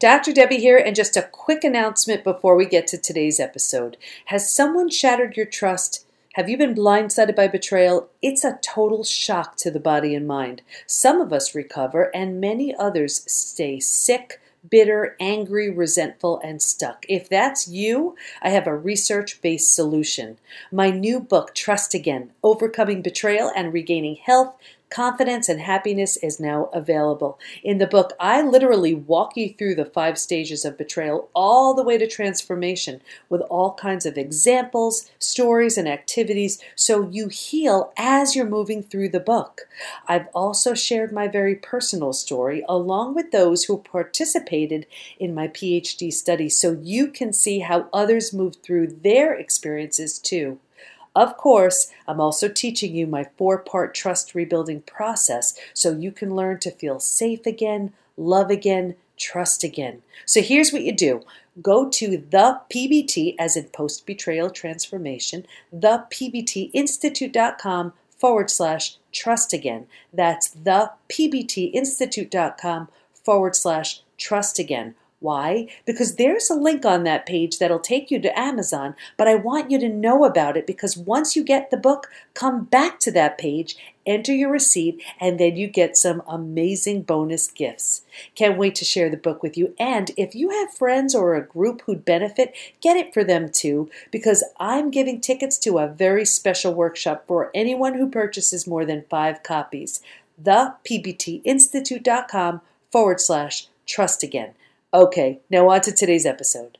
Dr. Debi here, and just a quick announcement before we get to today's episode. Has someone shattered your trust? Have you been blindsided by betrayal? It's a total shock to the body and mind. Some of us recover, and many others stay sick, bitter, angry, resentful, and stuck. If that's you, I have a research based solution. My new book, Trust Again Overcoming Betrayal and Regaining Health, Confidence and happiness is now available. In the book, I literally walk you through the five stages of betrayal all the way to transformation with all kinds of examples, stories, and activities so you heal as you're moving through the book. I've also shared my very personal story along with those who participated in my PhD study so you can see how others moved through their experiences too. Of course, I'm also teaching you my four part trust rebuilding process so you can learn to feel safe again, love again, trust again. So here's what you do go to the PBT, as in post betrayal transformation, the PBTinstitute.com forward slash trust again. That's the PBTinstitute.com forward slash trust again. Why? Because there's a link on that page that'll take you to Amazon, but I want you to know about it because once you get the book, come back to that page, enter your receipt, and then you get some amazing bonus gifts. Can't wait to share the book with you. And if you have friends or a group who'd benefit, get it for them too because I'm giving tickets to a very special workshop for anyone who purchases more than five copies. ThePBTInstitute.com forward slash trust again. Okay, now on to today's episode.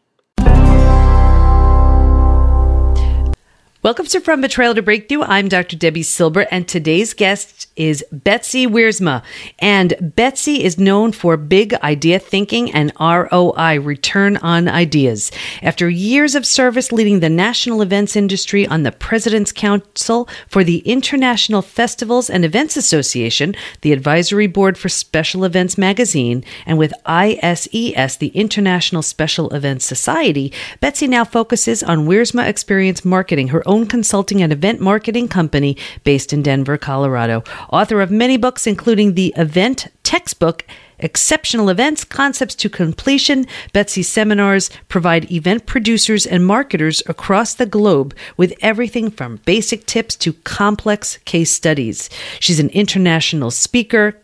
Welcome to From Betrayal to Breakthrough. I'm Dr. Debi Silber, and today's guest is Betsy Wiersma. And Betsy is known for big idea thinking and ROI, return on ideas. After years of service leading the national events industry on the President's Council for the International Festivals and Events Association, the advisory board for Special Events Magazine, and with ISES, the International Special Events Society, Betsy now focuses on Wiersma Experience Marketing, her own consulting and event marketing company based in Denver, Colorado. Author of many books, including the event textbook. Exceptional events, concepts to completion. Betsy's seminars provide event producers and marketers across the globe with everything from basic tips to complex case studies. She's an international speaker,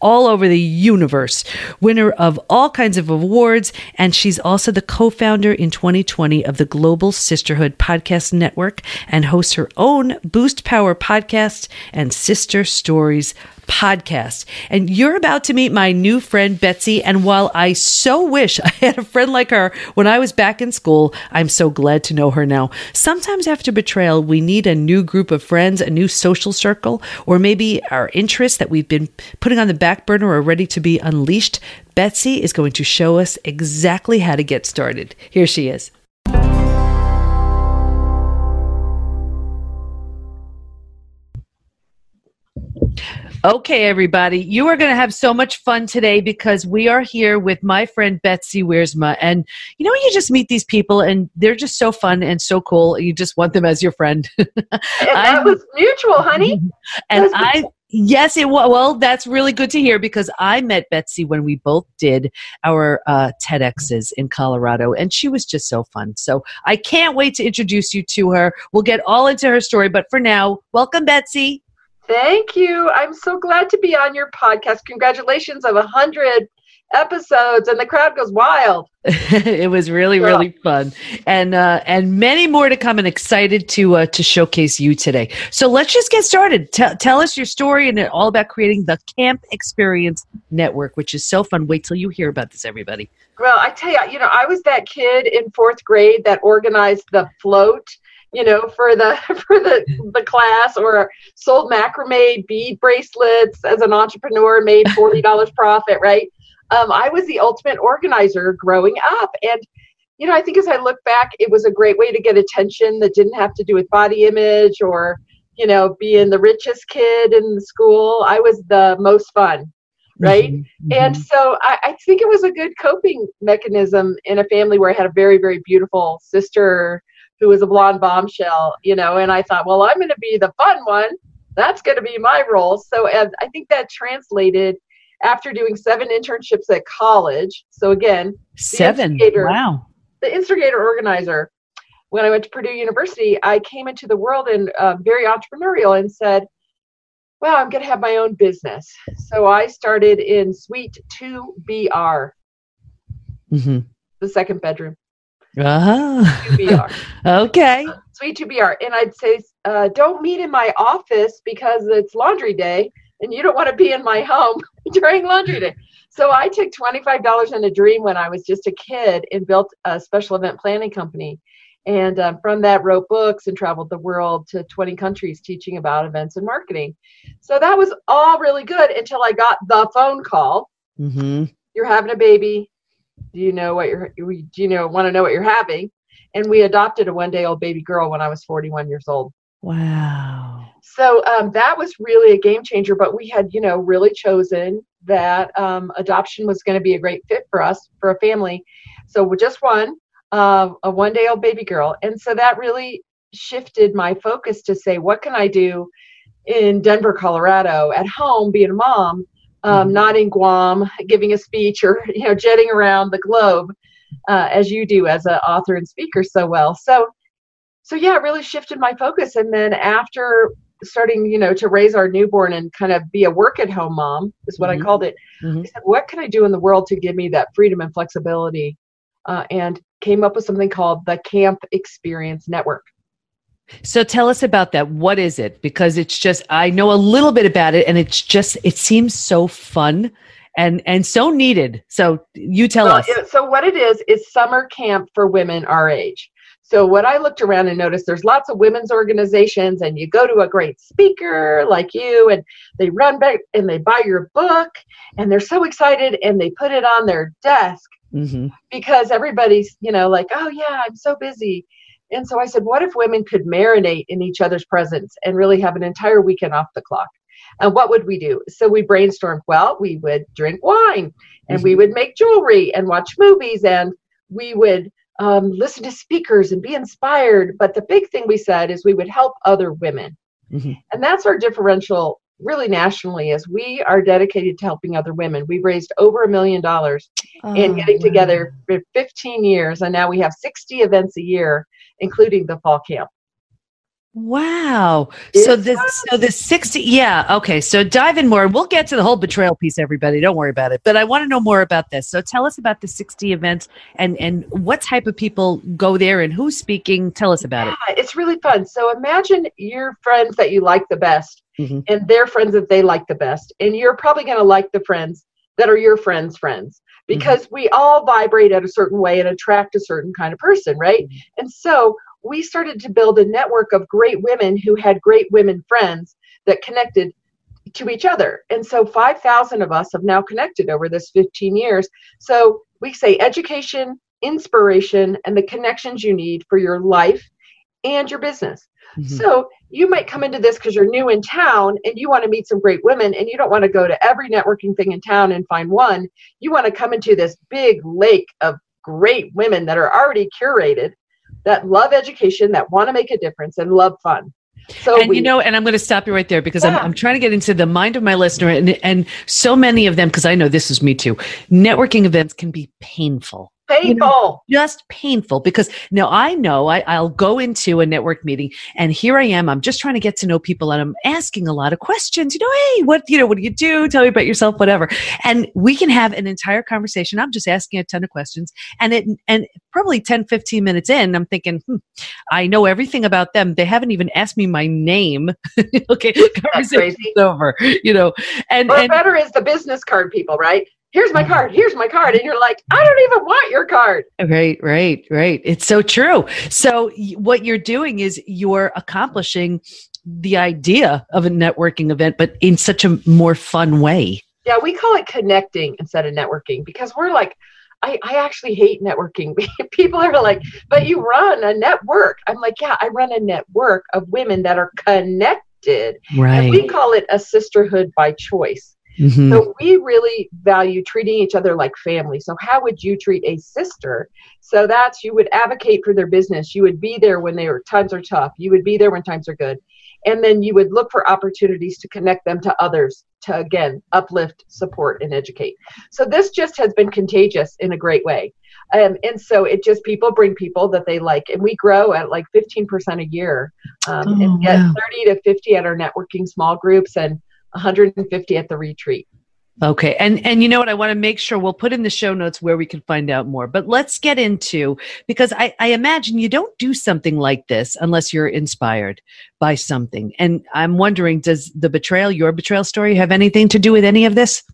all over the universe, winner of all kinds of awards, and she's also the co founder in 2020 of the Global Sisterhood Podcast Network and hosts her own Boost Power podcast and Sister Stories podcast. And you're about to meet my new friend, Betsy. And while I so wish I had a friend like her when I was back in school, I'm so glad to know her now. Sometimes after betrayal, we need a new group of friends, a new social circle, or maybe our interests that we've been putting on the back burner are ready to be unleashed. Betsy is going to show us exactly how to get started. Here she is. Okay, everybody, you are going to have so much fun today because we are here with my friend Betsy Wiersma. And you know, you just meet these people and they're just so fun and so cool. You just want them as your friend. that was mutual, honey. And I, yes, it was. Well, that's really good to hear because I met Betsy when we both did our uh, TEDx's in Colorado, and she was just so fun. So I can't wait to introduce you to her. We'll get all into her story, but for now, welcome, Betsy. Thank you. I'm so glad to be on your podcast. Congratulations a hundred episodes and the crowd goes wild. It was really really fun. And uh and many more to come and excited to uh to showcase you today. So let's just get started. T- tell us your story and all about creating the camp experience network which is so fun. Wait till you hear about this everybody. Well i tell you you know i was that kid in fourth grade that organized the float you know, for the for the the class, or sold macrame bead bracelets as an entrepreneur, made forty dollars profit. Right? Um, I was the ultimate organizer growing up, and you know, I think as I look back, it was a great way to get attention that didn't have to do with body image or you know being the richest kid in the school. I was the most fun right? Mm-hmm, and mm-hmm. so I, I, think it was a good coping mechanism in a family where I had a very, very beautiful sister who was a blonde bombshell, you know, and I thought, well, I'm going to be the fun one. That's going to be my role. So and I think that translated after doing seven internships at college. So again, seven. Wow. The instigator organizer. When I went to Purdue University, I came into the world and uh, very entrepreneurial and said, "Well, I'm going to have my own business." So I started in Suite Two BR, mm-hmm. the second bedroom. Uh huh. okay. Suite 2BR. And I'd say, uh, don't meet in my office because it's laundry day and you don't want to be in my home during laundry day. So I took $25 in a dream when I was just a kid and built a special event planning company. And uh, from that, wrote books and traveled the world to 20 countries teaching about events and marketing. So that was all really good until I got the phone call. Mm-hmm. You're having a baby. Do you know what you're? Do you know want to know what you're having? And we adopted a one day old baby girl when I was 41 years old. Wow. So um, that was really a game changer. But we had, you know, really chosen that um, adoption was going to be a great fit for us for a family. So we just one, uh, a one day old baby girl, and so that really shifted my focus to say, what can I do in Denver, Colorado, at home, being a mom, um, mm-hmm. not in Guam, giving a speech or you know jetting around the globe uh, as you do as an author and speaker so well. So, so yeah, it really shifted my focus. And then after starting, you know, to raise our newborn and kind of be a work at home mom is what mm-hmm. I called it. Mm-hmm. I said, what can I do in the world to give me that freedom and flexibility? Uh, and came up with something called the Camp Experience Network. So tell us about that. What is it? Because it's just I know a little bit about it and it's just it seems so fun and and so needed. So you tell well, us. So what it is is summer camp for women our age. So what I looked around and noticed there's lots of women's organizations and you go to a great speaker like you and they run back and they buy your book and they're so excited and they put it on their desk mm-hmm. because everybody's, you know, like, oh yeah, I'm so busy. And so I said, what if women could marinate in each other's presence and really have an entire weekend off the clock? And what would we do? So we brainstormed, well, we would drink wine and mm-hmm. we would make jewelry and watch movies and we would um, listen to speakers and be inspired. But the big thing we said is we would help other women. Mm-hmm. And that's our differential really nationally is we are dedicated to helping other women. We've raised over a million dollars oh, in getting wow. together for 15 years and now we have 60 events a year including the fall camp. Wow. so the so the 60 yeah, okay. So dive in more. We'll get to the whole betrayal piece everybody. Don't worry about it. But I want to know more about this. So tell us about the 60 events and and what type of people go there and who's speaking. Tell us about yeah, it. It's really fun. So imagine your friends that you like the best mm-hmm. and their friends that they like the best and you're probably going to like the friends that are your friends' friends mm-hmm. because mm-hmm. we all vibrate at a certain way and attract a certain kind of person, right? Mm-hmm. And so we started to build a network of great women who had great women friends that connected to each other. And so 5,000 of us have now connected over this 15 years. So we say education, inspiration, and the connections you need for your life and your business. Mm-hmm. So you might come into this because you're new in town and you want to meet some great women and you don't want to go to every networking thing in town and find one. You want to come into this big lake of great women that are already curated that love education, that want to make a difference, and love fun. So and we, you know, and I'm going to stop you right there because yeah. I'm, I'm trying to get into the mind of my listener, and and so many of them, because I know this is me too. Networking events can be painful painful. You know, just painful because now I know I, I'll go into a network meeting and here I am. I'm just trying to get to know people and I'm asking a lot of questions. You know, hey, what you know, what do you do? Tell me about yourself, whatever. And we can have an entire conversation. I'm just asking a ton of questions. And it and probably 10, 15 minutes in, I'm thinking, hmm, I know everything about them. They haven't even asked me my name. okay, conversation's over. You know, and, well, and better is the business card people, right? Here's my card here's my card and you're like i don't even want your card right right right it's so true so what you're doing is you're accomplishing the idea of a networking event but in such a more fun way yeah we call it connecting instead of networking because we're like I, I actually hate networking. People are like, but you run a network. I'm like, yeah, I run a network of women that are connected. Right. And we call it a sisterhood by choice. Mm-hmm. So we really value treating each other like family. So how would you treat a sister? So that's you would advocate for their business. You would be there when their times are tough. You would be there when times are good. and then you would look for opportunities to connect them to others to again uplift support and educate so this just has been contagious in a great way um, and so it just people bring people that they like and we grow at like 15% a year um, oh, and get wow. 30 to 50 at our networking small groups and 150 at the retreat Okay. And and you know what? I want to make sure we'll put in the show notes where we can find out more. But let's get into because I, I imagine you don't do something like this unless you're inspired by something. And I'm wondering, does the betrayal, your betrayal story, have anything to do with any of this?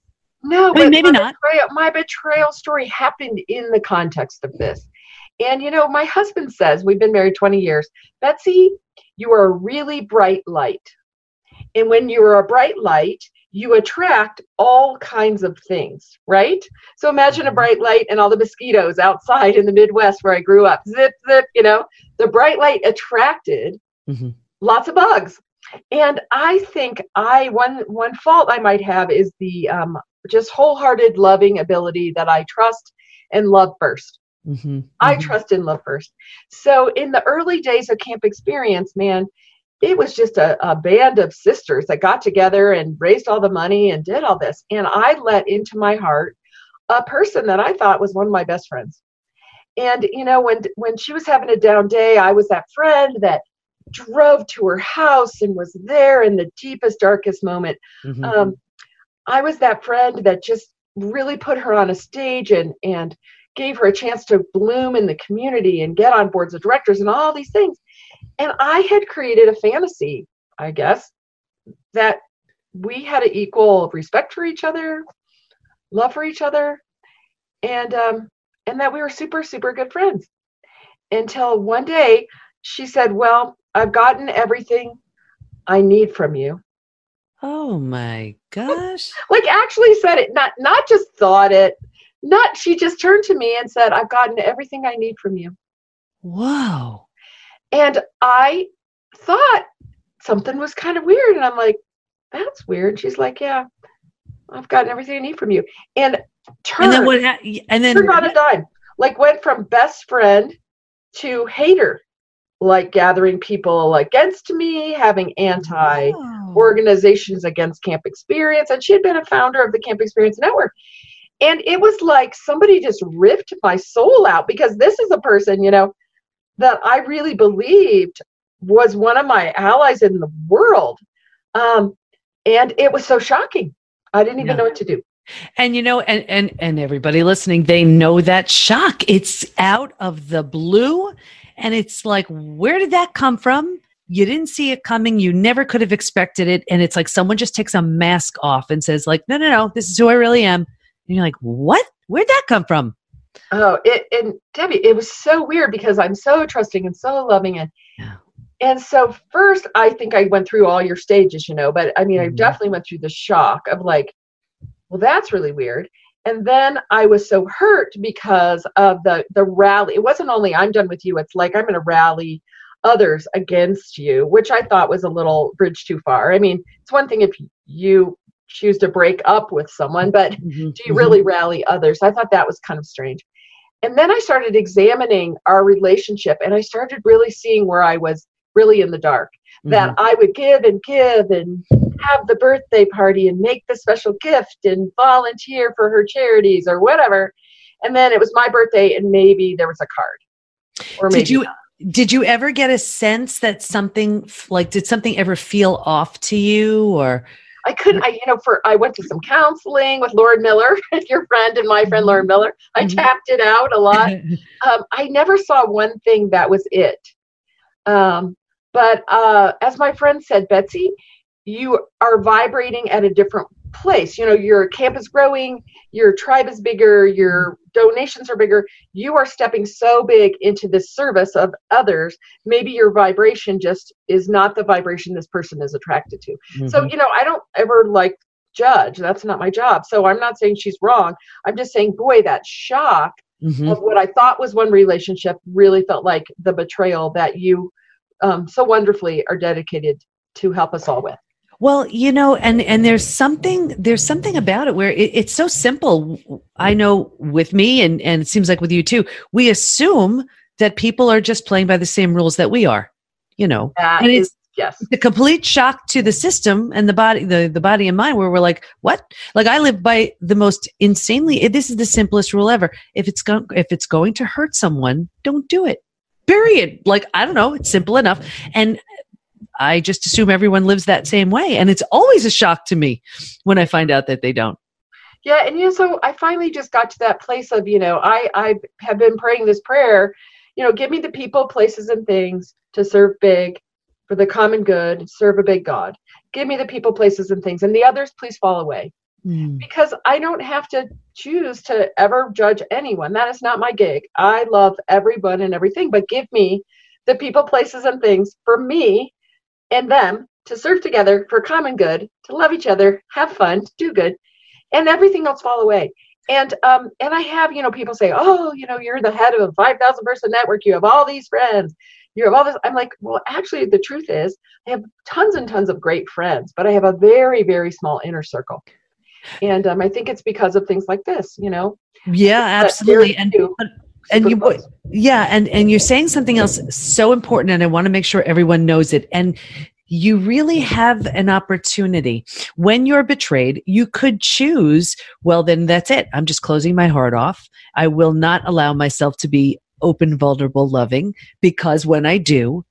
No, I mean, maybe my not. Betrayal, my betrayal story happened in the context of this. And you know, my husband says, we've been married 20 years, Betsy, you are a really bright light. And when you're a bright light, you attract all kinds of things, right? So imagine a mm-hmm. bright light and all the mosquitoes outside in the Midwest where I grew up. Zip, zip, you know, the bright light attracted mm-hmm. lots of bugs. And I think I one one fault I might have is the um, just wholehearted loving ability that I trust and love 1st mm-hmm. I mm-hmm. trust and love first. So in the early days of camp experience, man, it was just a, a band of sisters that got together and raised all the money and did all this. And I let into my heart a person that I thought was one of my best friends. And you know, when when she was having a down day, I was that friend that drove to her house and was there in the deepest, darkest moment. Mm-hmm. Um, I was that friend that just really put her on a stage and and gave her a chance to bloom in the community and get on boards of directors and all these things. And I had created a fantasy, I guess, that we had an equal respect for each other, love for each other, and um, and that we were super super good friends. Until one day she said, "Well, I've gotten everything I need from you." Oh my gosh! like actually said it, not not just thought it. Not she just turned to me and said, "I've gotten everything I need from you." Wow. And I thought something was kind of weird. And I'm like, that's weird. She's like, yeah, I've gotten everything I need from you. And turned, and then what? Ha- and then turned on a dime. Like went from best friend to hater, like gathering people against me, having oh. anti organizations against Camp Experience. And she had been a founder of the Camp Experience Network. And it was like somebody just ripped my soul out because this is a person, you know, that I really believed was one of my allies in the world. Um, and it was so shocking. I didn't even yeah. know what to do. And you know, and and and everybody listening, they know that shock. It's out of the blue, and it's like, where did that come from? You didn't see it coming. You never could have expected it. And it's like someone just takes a mask off and says, like, no, no, no, this is who I really am. And you're like, what? Where'd that come from? Oh, it and Debi, it was so weird because I'm so trusting and so loving and yeah. and so first I think I went through all your stages, you know, but I mean mm-hmm. I definitely went through the shock of like, well, that's really weird. And then I was so hurt because of the the rally. It wasn't only I'm done with you, it's like I'm gonna rally others against you, which I thought was a little bridge too far. I mean, it's one thing if you choose to break up with someone, but mm-hmm, do you mm-hmm. really rally others? I thought that was kind of strange. And then I started examining our relationship and I started really seeing where I was really in the dark. Mm-hmm. That I would give and give and have the birthday party and make the special gift and volunteer for her charities or whatever. And then it was my birthday and maybe there was a card. Or maybe did you not. did you ever get a sense that something like did something ever feel off to you or I couldn't, I, you know, for, I went to some counseling with Lauren Miller, your friend and my friend Lauren Miller. I mm-hmm. tapped it out a lot. um, I never saw one thing that was it. Um, but uh, as my friend said, Betsy, you are vibrating at a different place. You know, your camp is growing, your tribe is bigger, your donations are bigger. You are stepping so big into this service of others. Maybe your vibration just is not the vibration this person is attracted to. Mm-hmm. So, you know, I don't ever like judge. That's not my job. So I'm not saying she's wrong. I'm just saying, boy, that shock mm-hmm. of what I thought was one relationship really felt like the betrayal that you um, so wonderfully are dedicated to help us all with. Well, you know, and and there's something there's something about it where it, it's so simple. I know with me, and and it seems like with you too. We assume that people are just playing by the same rules that we are. You know, that is Yes. The complete shock to the system and the body, the, the body and mind, where we're like, what? Like I live by the most insanely, eh, this is the simplest rule ever. If it's going, if it's going to hurt someone, don't do it. Period. Like, I don't know. It's simple enough. And I just assume everyone lives that same way. And it's always a shock to me when I find out that they don't. Yeah. And, you know, so I finally just got to that place of, you know, I, I have been praying this prayer, you know, give me the people, places, and things to serve big for the common good, serve a big God. Give me the people, places, and things. And the others, please fall away. Mm. Because I don't have to choose to ever judge anyone. That is not my gig. I love everyone and everything, but give me the people, places, and things for me and them to serve together for common good, to love each other, have fun, to do good, and everything else fall away. And um, and I have you know people say, oh, you know, you're the head of a five thousand person network. You have all these friends. You have all this. I'm like, well, actually, the truth is, I have tons and tons of great friends, but I have a very very small inner circle. And um, I think it's because of things like this, you know. Yeah, absolutely. And and you yeah and and you're saying something else so important and i want to make sure everyone knows it. And you really have an opportunity. When you're betrayed you could choose well then that's it. I'm just closing my heart off. I will not allow myself to be open vulnerable loving because when i do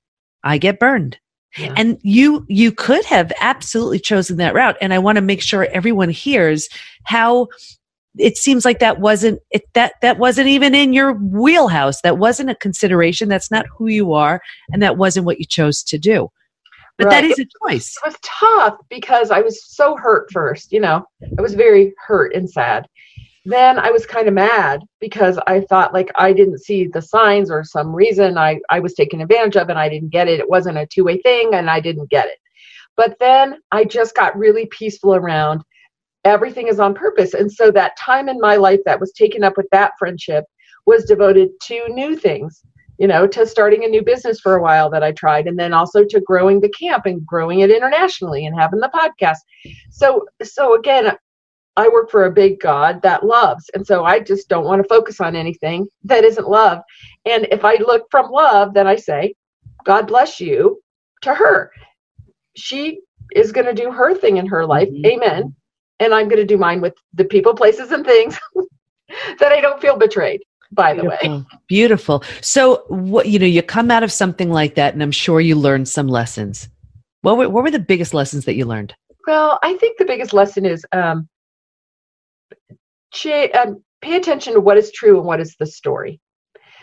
i get burned. Yeah. and you you could have absolutely chosen that route and i want to make sure everyone hears how it seems like that wasn't it that that wasn't even in your wheelhouse. That wasn't a consideration. That's not who you are and that wasn't what you chose to do. But right. that is a choice. It was tough because i was so hurt first you know? I was very hurt and sad. Then i was kind of mad because i thought like i didn't see the signs or some reason i i was taken advantage of and i didn't get it. It wasn't a two-way thing and i didn't get it. But then i just got really peaceful around everything is on purpose. And so that time in my life that was taken up with that friendship was devoted to new things, you know, to starting a new business for a while that I tried, and then also to growing the camp and growing it internationally and having the podcast. So, so again, I work for a big God that loves. And so I just don't want to focus on anything that isn't love. And if I look from love, then I say, God bless you to her. She is going to do her thing in her life. Mm-hmm. Amen and I'm going to do mine with the people, places, and things that I don't feel betrayed. By Beautiful. the way, beautiful. So, what you know, you come out of something like that, and I'm sure you learned some lessons. What were, what were the biggest lessons that you learned? Well, I think the biggest lesson is um, um, pay attention to what is true and what is the story.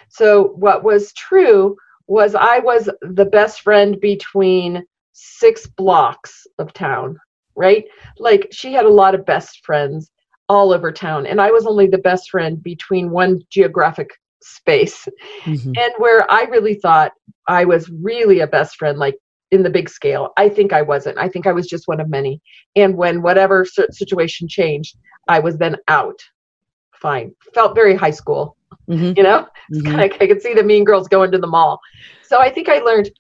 So, what was true was I was the best friend between six blocks of town right? Like she had a lot of best friends all over town, and I was only the best friend between one geographic space. Mm-hmm. And where I really thought I was really a best friend, like in the big scale, I think I wasn't. I think I was just one of many. And when whatever situation changed, I was then out. Fine. Felt very high school. Mm-hmm. You know, mm-hmm. kind of, I could see the mean girls going to the mall. So I think I learned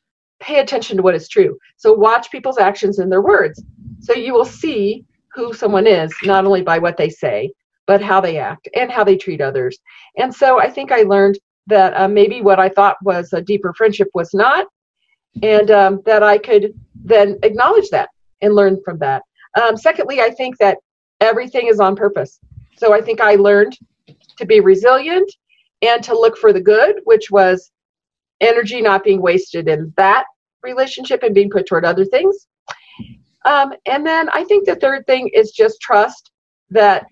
pay attention to what is true. So watch people's actions and their words. So you will see who someone is, not only by what they say, but how they act and how they treat others. And so I think I learned that uh, maybe what I thought was a deeper friendship was not, and um, that I could then acknowledge that and learn from that. Um, secondly, I think that everything is on purpose. So I think I learned to be resilient and to look for the good, which was energy not being wasted in that relationship and being put toward other things. Um, and then I think the third thing is just trust that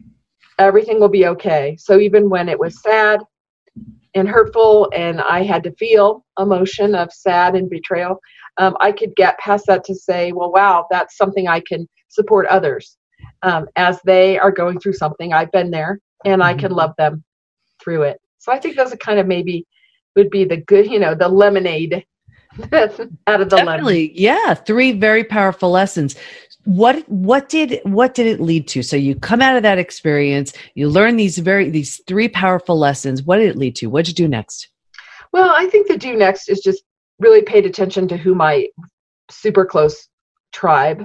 everything will be okay. So even when it was sad and hurtful, and I had to feel emotion of sad and betrayal, um, I could get past that to say, well, wow, that's something I can support others um, as they are going through something. I've been there, and I can mm-hmm. love them through it. So I think those are kind of maybe would be the good, you know, the lemonade out of the Definitely. Yeah, three very powerful lessons. What what did what did it lead to? So you come out of that experience, you learn these very these three powerful lessons. What did it lead to? What did you do next? Well, I think the do next is just really paid attention to who my super close tribe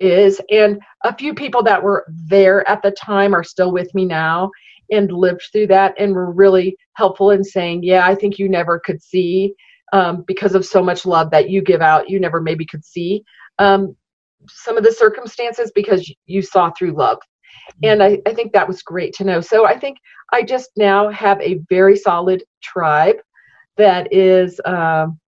is and a few people that were there at the time are still with me now and lived through that and were really helpful in saying yeah i think you never could see um, because of so much love that you give out, you never maybe could see um, some of the circumstances because you saw through love. Mm-hmm. And I, I think that was great to know. So I think I just now have a very solid tribe that is um,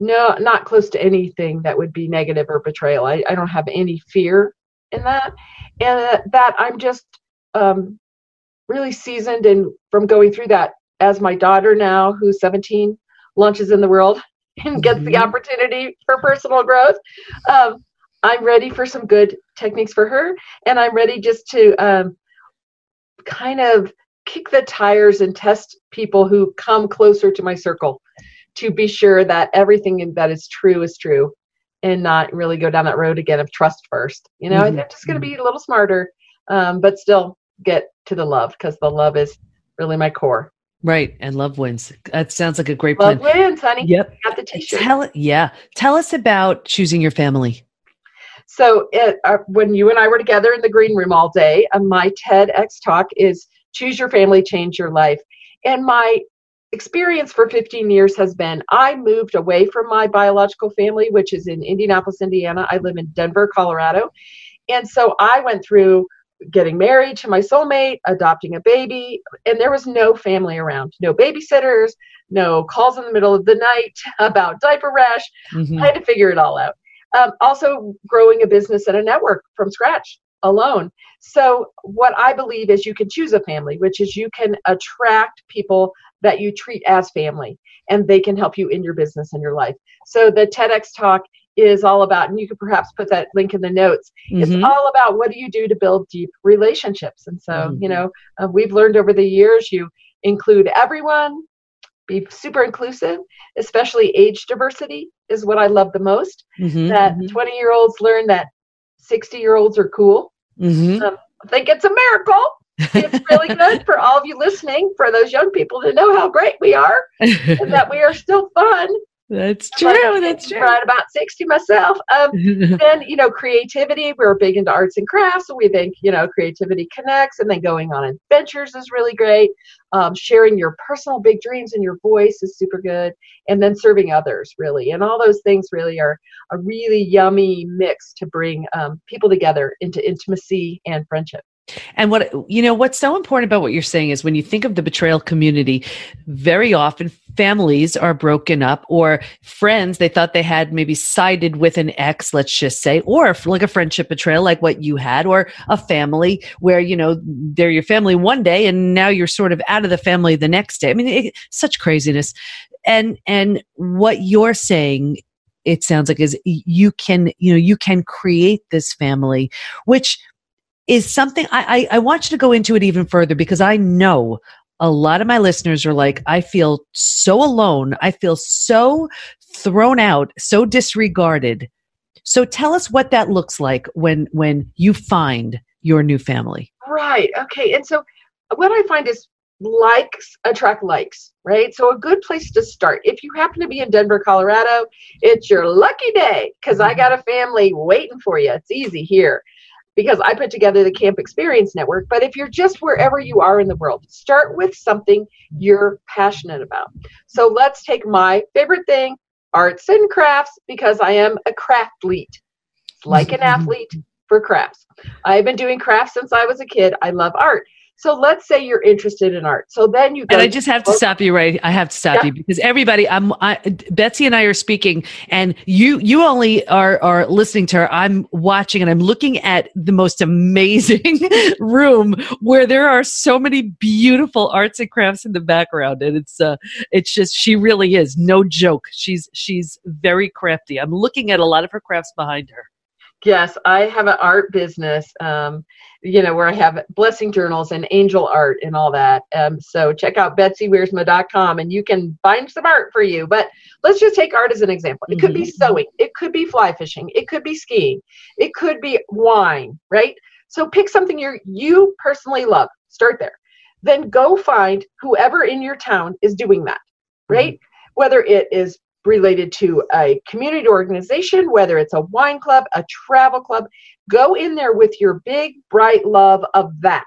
no not close to anything that would be negative or betrayal. I, I don't have any fear in that, and that I'm just um, really seasoned and from going through that as my daughter now, who's 17, launches in the world and gets mm-hmm. the opportunity for personal growth. Um, I'm ready for some good techniques for her, and I'm ready just to um, kind of kick the tires and test people who come closer to my circle to be sure that everything that is true is true and not really go down that road again of trust first. You know, mm-hmm. I'm just going to be a little smarter, um, but still get to the love because the love is really my core. Right, and love wins. That sounds like a great plan. Love wins, honey. Yep. Got the t-shirt. Tell yeah. Tell us about choosing your family. So, it, uh, when you and I were together in the green room all day, uh, my TEDx talk is "Choose Your Family, Change Your Life," and my experience for 15 years has been I moved away from my biological family, which is in Indianapolis, Indiana. I live in Denver, Colorado. And so I went through getting married to my soulmate, adopting a baby, and there was no family around, no babysitters, no calls in the middle of the night about diaper rash. Mm-hmm. I had to figure it all out. Um, also, growing a business and a network from scratch alone. So, what I believe is you can choose a family, which is you can attract people that you treat as family and they can help you in your business and your life. So the TEDx talk is all about, and you could perhaps put that link in the notes. Mm-hmm. It's all about what do you do to build deep relationships. And so, mm-hmm. you know, uh, we've learned over the years you include everyone, be super inclusive, especially age diversity is what I love the most. Mm-hmm. That 20 mm-hmm. year olds learn that 60 year olds are cool. Mm-hmm. Um, I think it's a miracle it's really good for all of you listening, for those young people to know how great we are and that we are still fun. That's true. Like, that's true. Right about 60 myself. Um, then, you know, creativity. We're big into arts and crafts. So we think, you know, creativity connects. And then going on adventures is really great. Um, sharing your personal big dreams and your voice is super good. And then serving others, really. And all those things really are a really yummy mix to bring um, people together into intimacy and friendship. And what you know, what's so important about what you're saying is when you think of the betrayal community, very often families are broken up, or friends they thought they had maybe sided with an ex, let's just say, or like a friendship betrayal, like what you had, or a family where you know they're your family one day and now you're sort of out of the family the next day. I mean, it, such craziness. And and what you're saying it sounds like is you can you know you can create this family which is something I, I, I want you to go into it even further because I know a lot of my listeners are like, I feel so alone. I feel so thrown out, so disregarded. So tell us what that looks like when when you find your new family. Right. Okay. And so what I find is likes attract likes, right? So a good place to start. If you happen to be in Denver, Colorado, it's your lucky day because I got a family waiting for you. It's easy here because I put together the Camp Experience Network. But if you're just wherever you are in the world, start with something you're passionate about. So let's take my favorite thing arts and crafts because I am a crafthlete, like an athlete for crafts. I've been doing crafts since I was a kid. I love art. So let's say you're interested in art. So then you And I just have to stop you right. I have to stop yeah. you because everybody I'm I, Betsy and I are speaking and you you only are are listening to her. I'm watching and I'm looking at the most amazing room where there are so many beautiful arts and crafts in the background and it's uh it's just she really is no joke. She's she's very crafty. I'm looking at a lot of her crafts behind her. Yes, I have an art business, um, you know, where I have blessing journals and angel art and all that. Um, so check out betsywiersma.com and you can find some art for you. But let's just take art as an example. It could be mm-hmm. sewing, it could be fly fishing, it could be skiing, it could be wine, right? So pick something you you personally love. Start there. Then go find whoever in your town is doing that, right? Mm-hmm. Whether it is related to a community organization, whether it's a wine club, a travel club, go in there with your big, bright love of that.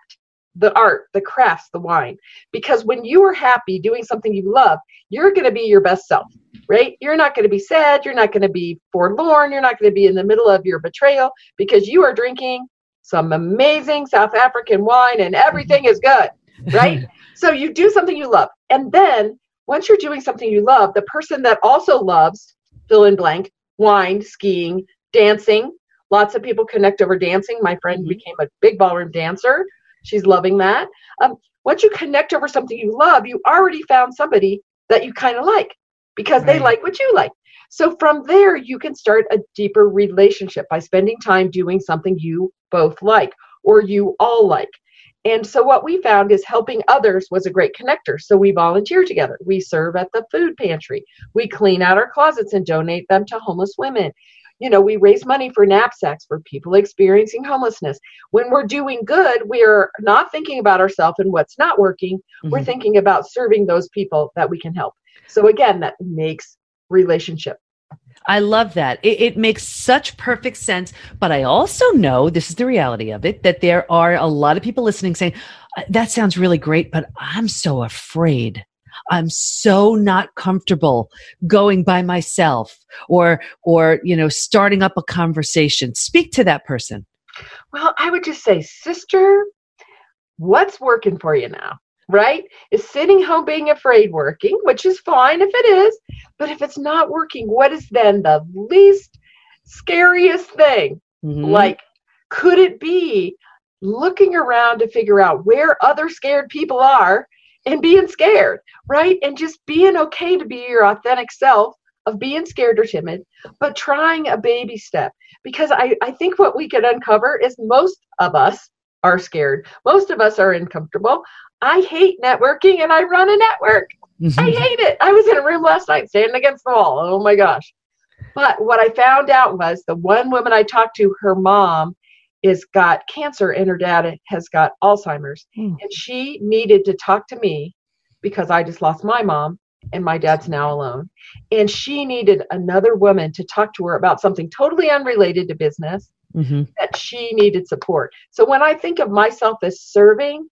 the art, the crafts, the wine. Because when you are happy doing something you love, you're going to be your best self, right? You're not going to be sad. You're not going to be forlorn. You're not going to be in the middle of your betrayal because you are drinking some amazing South African wine and everything is good, right? so you do something you love. And then once you're doing something you love, the person that also loves fill in blank, wine, skiing, dancing, lots of people connect over dancing. My friend mm-hmm. became a big ballroom dancer She's loving that. Um, once you connect over something you love, you already found somebody that you kind of like because right. they like what you like. So from there, you can start a deeper relationship by spending time doing something you both like or you all like. And so what we found is helping others was a great connector. So we volunteer together. We serve at the food pantry. We clean out our closets and donate them to homeless women you know, we raise money for knapsacks for people experiencing homelessness. When we're doing good, we're not thinking about ourselves and what's not working. Mm-hmm. We're thinking about serving those people that we can help. So again, that makes relationship. I love that. It, it, makes such perfect sense. But I also know this is the reality of it that there are a lot of people listening saying, uh, that sounds really great, but I'm so afraid. I'm so not comfortable going by myself or or you know starting up a conversation. Speak to that person. Well, I would just say, sister, what's working for you now? Right? Is sitting home being afraid working, which is fine if it is, but if it's not working, what is then the least scariest thing? Mm-hmm. Like, could it be looking around to figure out where other scared people are and being scared, right? And just being okay to be your authentic self of being scared or timid, but trying a baby step. Because I, I think what we could uncover is most of us are scared. Most of us are uncomfortable. I hate networking and I run a network. Mm-hmm. I hate it. I was in a room last night standing against the wall. Oh my gosh. But what I found out was the one woman I talked to, her mom is got cancer and her dad has got Alzheimer's. Mm. And she needed to talk to me because I just lost my mom and my dad's now alone. And she needed another woman to talk to her about something totally unrelated to business mm-hmm. that she needed support. So when I think of myself as serving,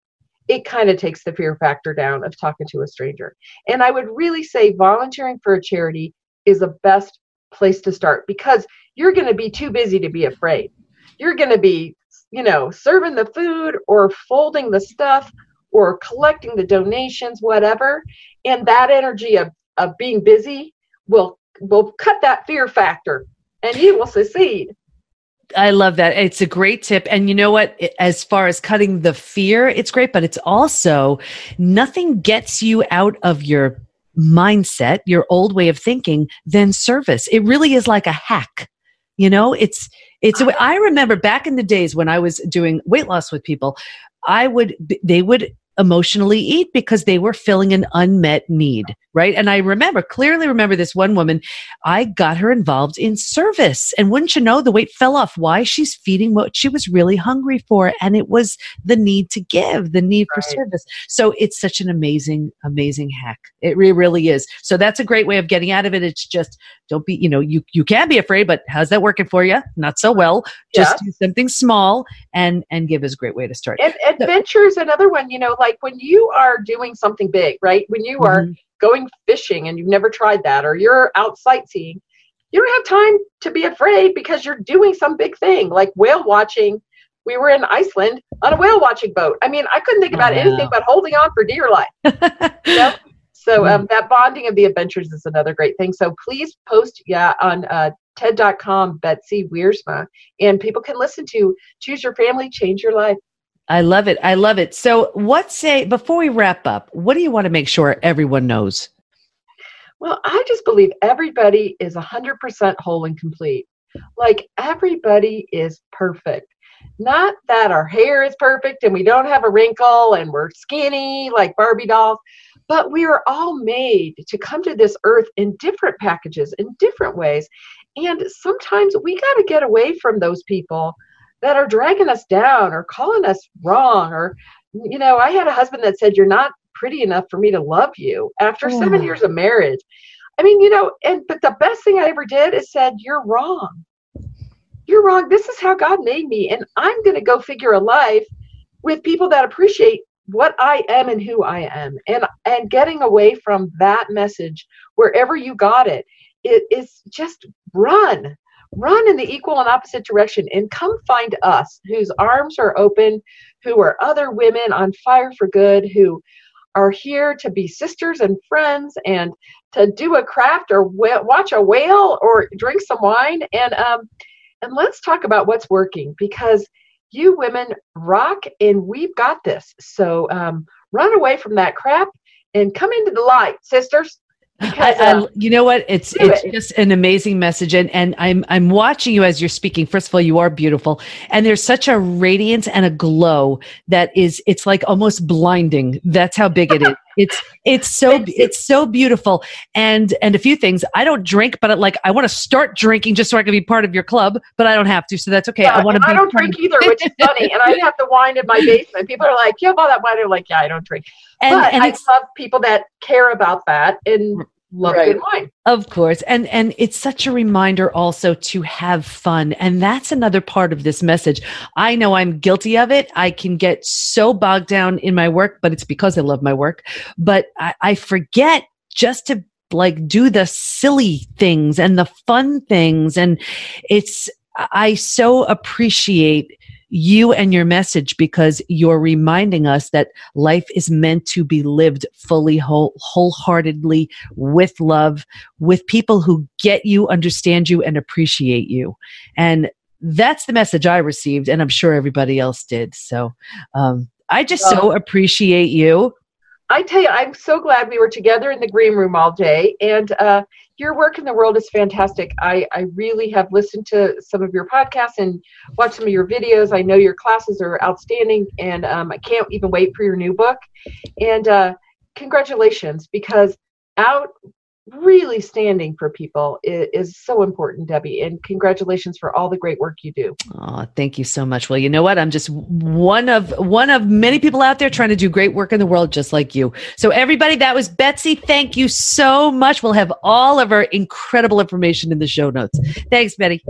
it kind of takes the fear factor down of talking to a stranger. And I would really say volunteering for a charity is the best place to start because you're going to be too busy to be afraid you're going to be, you know, serving the food or folding the stuff or collecting the donations, whatever. And that energy of, of being busy will will cut that fear factor and you will succeed. I love that. It's a great tip. And you know what? As far as cutting the fear, it's great, but it's also nothing gets you out of your mindset, your old way of thinking, than service. It really is like a hack. You know, it's it's I remember back in the days when I was doing weight loss with people, I would they would emotionally eat because they were filling an unmet need, right? And I remember, clearly remember this one woman, I got her involved in service. And wouldn't you know, the weight fell off. Why? She's feeding what she was really hungry for. And it was the need to give, the need right. for service. So it's such an amazing, amazing hack. It really, really is. So that's a great way of getting out of it. It's just don't be, you know, you, you can be afraid, but how's that working for you? Not so well. Just yeah. do something small and, and give is a great way to start. And adventure is another one, you know, like when you are doing something big, right? When you are mm-hmm. going fishing and you've never tried that, or you're out sightseeing, you don't have time to be afraid because you're doing some big thing like whale watching. We were in Iceland on a whale watching boat. I mean, I couldn't think about oh, anything but holding on for dear life. you know? So um, that bonding of the adventures is another great thing. So please post, yeah, on uh, TED.com, Betsy Wiersma, and people can listen to Choose Your Family, Change Your Life. I love it. I love it. So, what say before we wrap up? What do you want to make sure everyone knows? Well, I just believe everybody is 100% whole and complete. Like everybody is perfect. Not that our hair is perfect and we don't have a wrinkle and we're skinny like Barbie dolls, but we are all made to come to this earth in different packages, in different ways. And sometimes we got to get away from those people that are dragging us down or calling us wrong or you know i had a husband that said you're not pretty enough for me to love you after yeah. seven years of marriage. I mean you know and but the best thing i ever did is said you're wrong. You're wrong. This is how god made me and i'm going to go figure a life with people that appreciate what I am and who I am and and getting away from that message wherever you got it. It is just run run in the equal and opposite direction and come find us whose arms are open who are other women on fire for good who are here to be sisters and friends and to do a craft or watch a whale or drink some wine and um and let's talk about what's working because you women rock and we've got this. So um, run away from that crap and come into the light, sisters. Because, I, I, uh, you know what? It's it's it. just an amazing message, and and I'm I'm watching you as you're speaking. First of all, you are beautiful, and there's such a radiance and a glow that is it's like almost blinding. That's how big it is. It's it's so it's so beautiful, and and a few things. I don't drink, but like I want to start drinking just so I can be part of your club, but I don't have to, so that's okay. Yeah, I want to. I don't drink either, which is funny. And I have the wine in my basement. People are like, "You have all that wine?" I'm like, "Yeah, I don't drink." And, but and I love people that care about that and mm. Love right. good wine. Of course. And and it's such a reminder also to have fun. And that's another part of this message. I know I'm guilty of it. I can get so bogged down in my work, but it's because I love my work. But I, I forget just to like do the silly things and the fun things. And it's I so appreciate you and your message because you're reminding us that life is meant to be lived fully, whole, wholeheartedly with love, with people who get you, understand you, and appreciate you. And that's the message I received, and I'm sure everybody else did. So um, I just so appreciate you. I tell you, I'm so glad we were together in the green room all day. And uh, your work in the world is fantastic. I, I really have listened to some of your podcasts and watched some of your videos. I know your classes are outstanding, and um, I can't even wait for your new book. And uh, congratulations, because out really standing for people is, is, so important, Debi. And congratulations for all the great work you do. Oh, thank you so much. Well, you know what? I'm just one of one of many people out there trying to do great work in the world, just like you. So, everybody, that was Betsy. Thank you so much. We'll have all of our incredible information in the show notes. Thanks, Betty.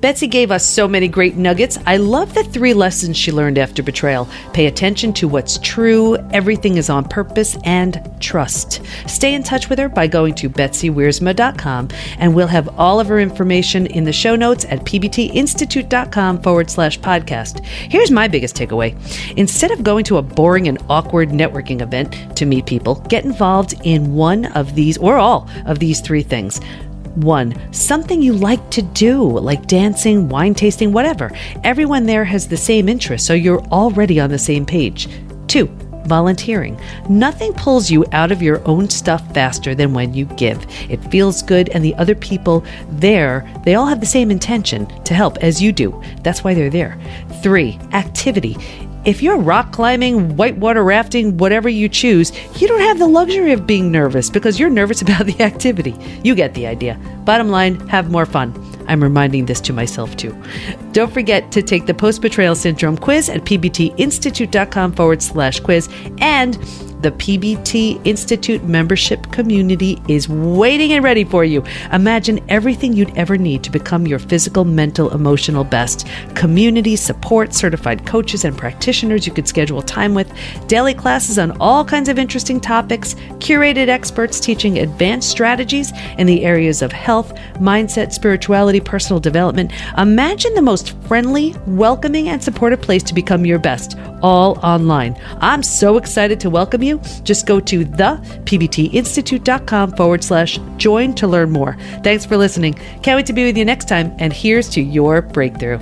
Betsy gave us so many great nuggets. I love the three lessons she learned after betrayal pay attention to what's true, everything is on purpose, and trust. Stay in touch with her by going to betsywiersma.com, and we'll have all of her information in the show notes at pbtinstitute.com forward slash podcast. Here's my biggest takeaway instead of going to a boring and awkward networking event to meet people, get involved in one of these or all of these three things. One, something you like to do, like dancing, wine tasting, whatever. Everyone there has the same interest, so you're already on the same page. Two, volunteering. Nothing pulls you out of your own stuff faster than when you give. It feels good, and the other people there, they all have the same intention to help as you do. That's why they're there. Three, activity. If you're rock climbing, whitewater rafting, whatever you choose, you don't have the luxury of being nervous because you're nervous about the activity. You get the idea. Bottom line, have more fun. I'm reminding this to myself too. Don't forget to take the post betrayal syndrome quiz at pbtinstitute.com forward slash quiz and the PBT Institute membership community is waiting and ready for you. Imagine everything you'd ever need to become your physical, mental, emotional best. Community support, certified coaches and practitioners you could schedule time with, daily classes on all kinds of interesting topics, curated experts teaching advanced strategies in the areas of health, mindset, spirituality, personal development. Imagine the most friendly, welcoming, and supportive place to become your best, all online. I'm so excited to welcome you just go to thepbtinstitute.com forward slash join to learn more. Thanks for listening. Can't wait to be with you next time. And here's to your breakthrough.